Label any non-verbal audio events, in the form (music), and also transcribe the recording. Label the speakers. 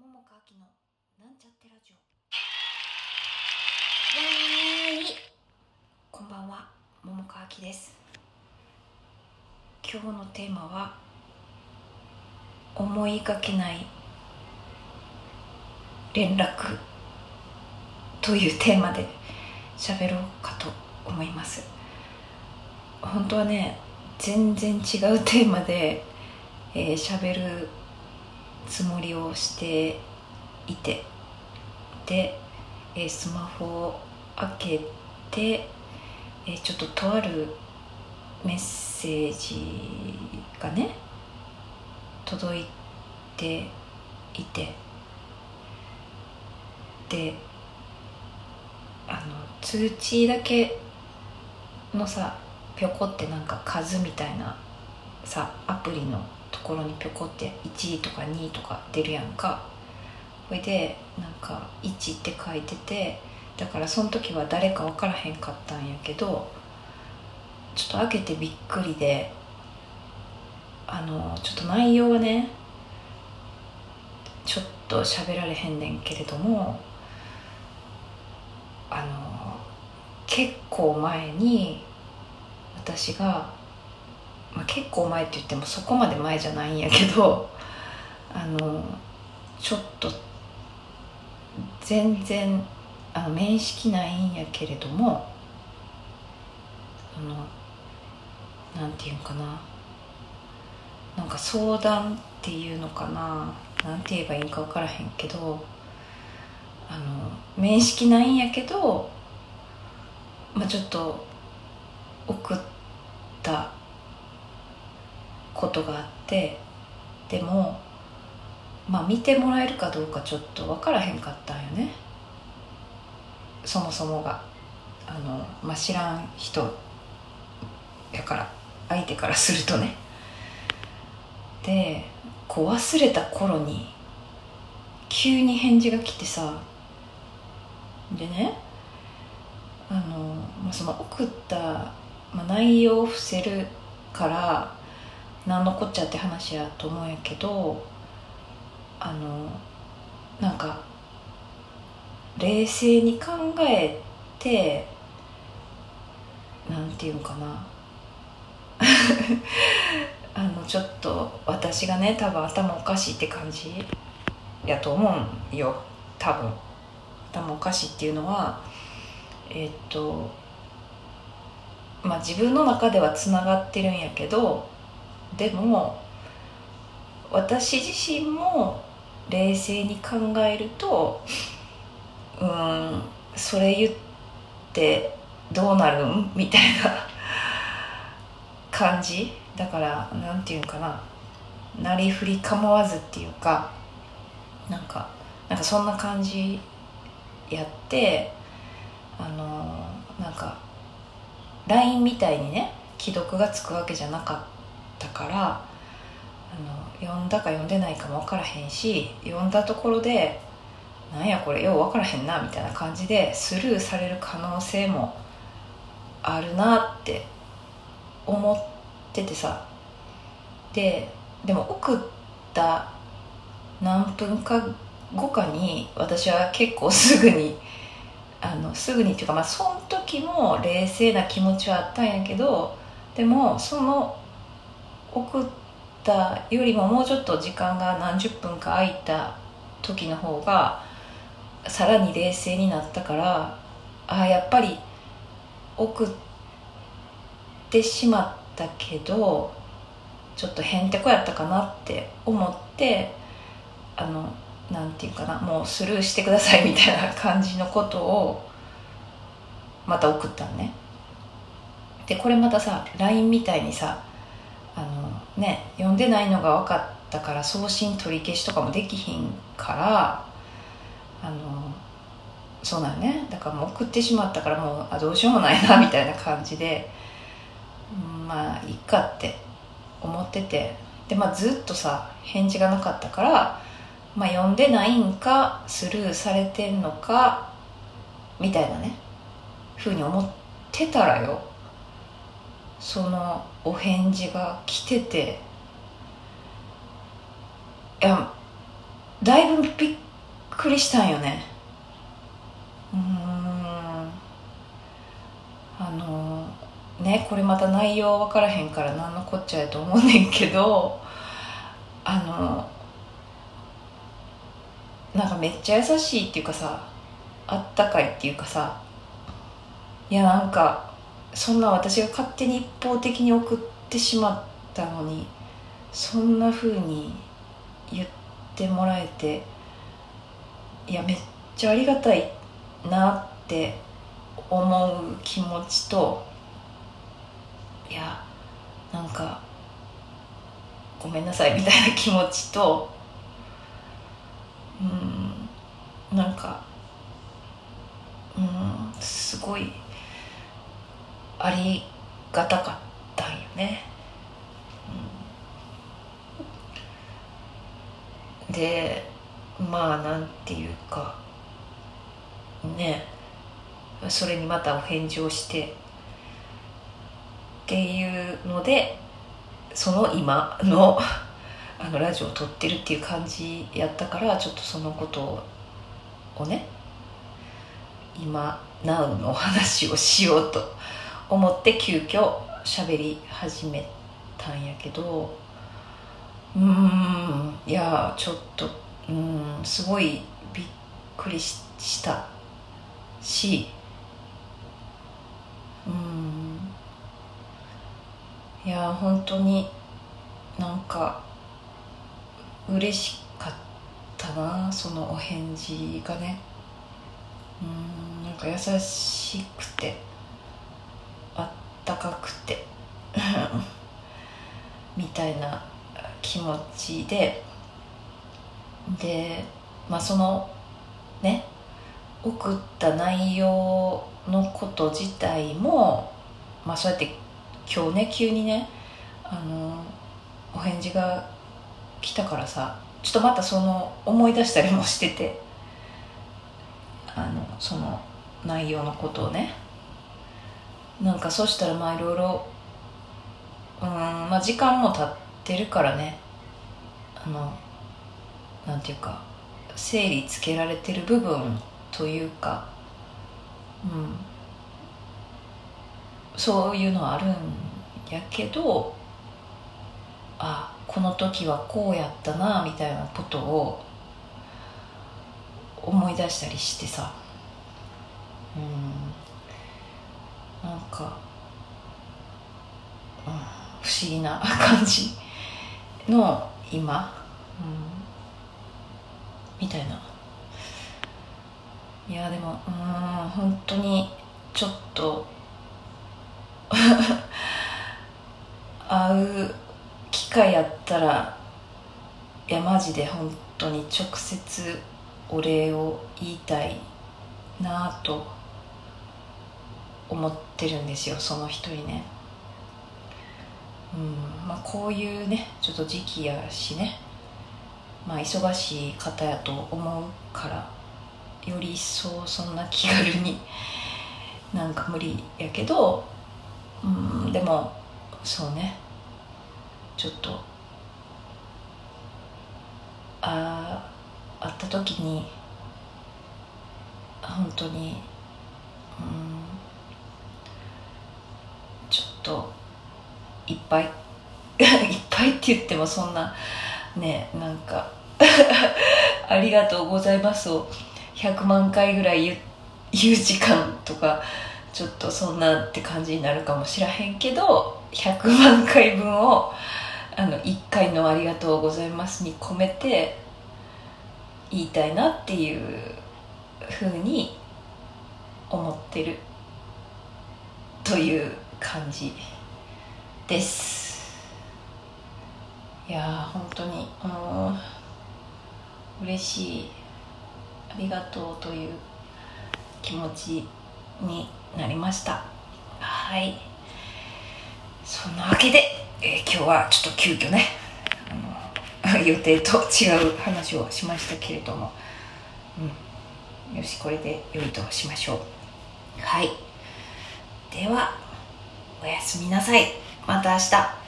Speaker 1: 桃佳明のなんちゃってラジオ。わーいこんばんは。桃佳明です。今日のテーマは思いがけない連絡。というテーマで喋ろうかと思います。本当はね全然違うテーマでえー、喋るつもりをしていて。で、えー、スマホを開けて、えー、ちょっととあるメッセージがね届いていて。であの通知だけのさぴょこってなんか数みたいなさアプリのところにぴょこって1位とか2位とか出るやんか。ほいでなんか「1」って書いててだからその時は誰か分からへんかったんやけどちょっと開けてびっくりであのちょっと内容はねちょっと喋られへんねんけれどもあの結構前に私がまあ、結構前って言ってもそこまで前じゃないんやけど (laughs) あのちょっと全然あの面識ないんやけれどもあのなんていうんかな。なんか相談っていうのかな。なんて言えばいいんか分からへんけどあの面識ないんやけど、まあ、ちょっと送ったことがあってでもまあ見てもらえるかどうかちょっと分からへんかったんよね。そもそもが。あの、まあ、知らん人やから相手からするとね。でこう忘れた頃に急に返事が来てさでねあの、まあ、その送った、まあ、内容を伏せるから何のこっちゃって話やと思うんやけどあのなんか冷静に考えてなんていうのかな。(laughs) あのちょっと私がね多分頭おかしいって感じやと思うんよ。多分。頭おかしいっていうのはえっとまあ自分の中ではつながってるんやけどでも私自身も冷静に考えるとうんそれ言ってどうなるん？みたいな感じ。だからなんていうかな。なりふり構わずっていうかなんかなんかそんな感じやってあのなんか LINE みたいにね既読がつくわけじゃなかったからあの読んだか読んでないかも分からへんし読んだところでなんやこれよう分からへんなみたいな感じでスルーされる可能性もあるなって思っててさ。ででも送った何分か後かに私は結構すぐにあのすぐにっていうかまあその時も冷静な気持ちはあったんやけどでもその送ったよりももうちょっと時間が何十分か空いた時の方がさらに冷静になったからああやっぱり送ってしまったけどちょっとへんてこやったかなって思ってあのなんていうかなもうスルーしてくださいみたいな感じのことをまた送ったのね。でこれまたさ LINE みたいにさあのね読んでないのが分かったから送信取り消しとかもできひんからあのそうなんね。だからもう送ってしまったからもうあどうしようもないなみたいな感じで、うん、まあいいかって思ってて。で、まあ、ずっとさ返事がなかったから、まあ、読んでないんかスルーされてんのかみたいなねふうに思ってたらよ。そのお返事が来てていやだいぶびっくりしたんよね。うん。あのねこれまた内容分からへんから何のこっちゃやと思うねんけどあのなんかめっちゃ優しいっていうかさあったかいっていうかさいやなんかそんな私が勝手に一方的に送ってしまったのにそんな風に言ってもらえていやめっちゃありがたいなって思う気持ちといやなんかごめんなさいみたいな気持ちとうんなんかうんすごいありがたかったんよね、うん、でまあなんていうかねそれにまたお返事をしてっていうのでその今のあのラジオを撮ってるっていう感じやったからちょっとそのことをね今 Now の話をしようと思って急遽喋り始めたんやけどうんいやちょっとうんすごいびっくりしたしうんいや本当になんか嬉しかったなそのお返事がね。うんなんか優しくて。ったかくて。(laughs) みたいな気持ちで。でまあそのね送った内容のこと自体もまあそうやって今日ね急にねあのお返事が来たからさちょっとまたその思い出したりもしてて。あのその内容のことをね。なんかそしたらまあいろいろうんまあ時間も経ってるからね。あのなんていうか整理つけられてる部分というかうん。そういうのはあるんやけどあこの時はこうやったなみたいなことを思い出したりしてさうんなんか、うん、不思議な感じの今、うん、みたいな。いやでもうん本当にちょっと (laughs) 会う機会やったらいやマジで本当に直接お礼を言いたいなと思ってるんですよその人にね。うんまあこういうねちょっと時期やしね。まあ忙しい方やと思うからより一層そんな気軽に (laughs) なんか無理やけどうんでもそうね。ちょっとああった時に本当にうんちょっといっぱい。(laughs) いっぱいって言ってもそんなねなんか (laughs) ありがとうございますを100万回ぐらい言う時間とかちょっとそんなって感じになるかもしらへんけど100万回分をあの1回の「ありがとうございます」に込めて言いたいなっていうふうに思ってる。という感じ。です。いやー本当にうん嬉しいありがとうという気持ちになりました。はい。そんなわけで、えー、今日はちょっと急遽ねあの (laughs) 予定と違う話をしましたけれども、うん、よしこれで良いとしましょう。はい。ではおやすみなさい。また明日。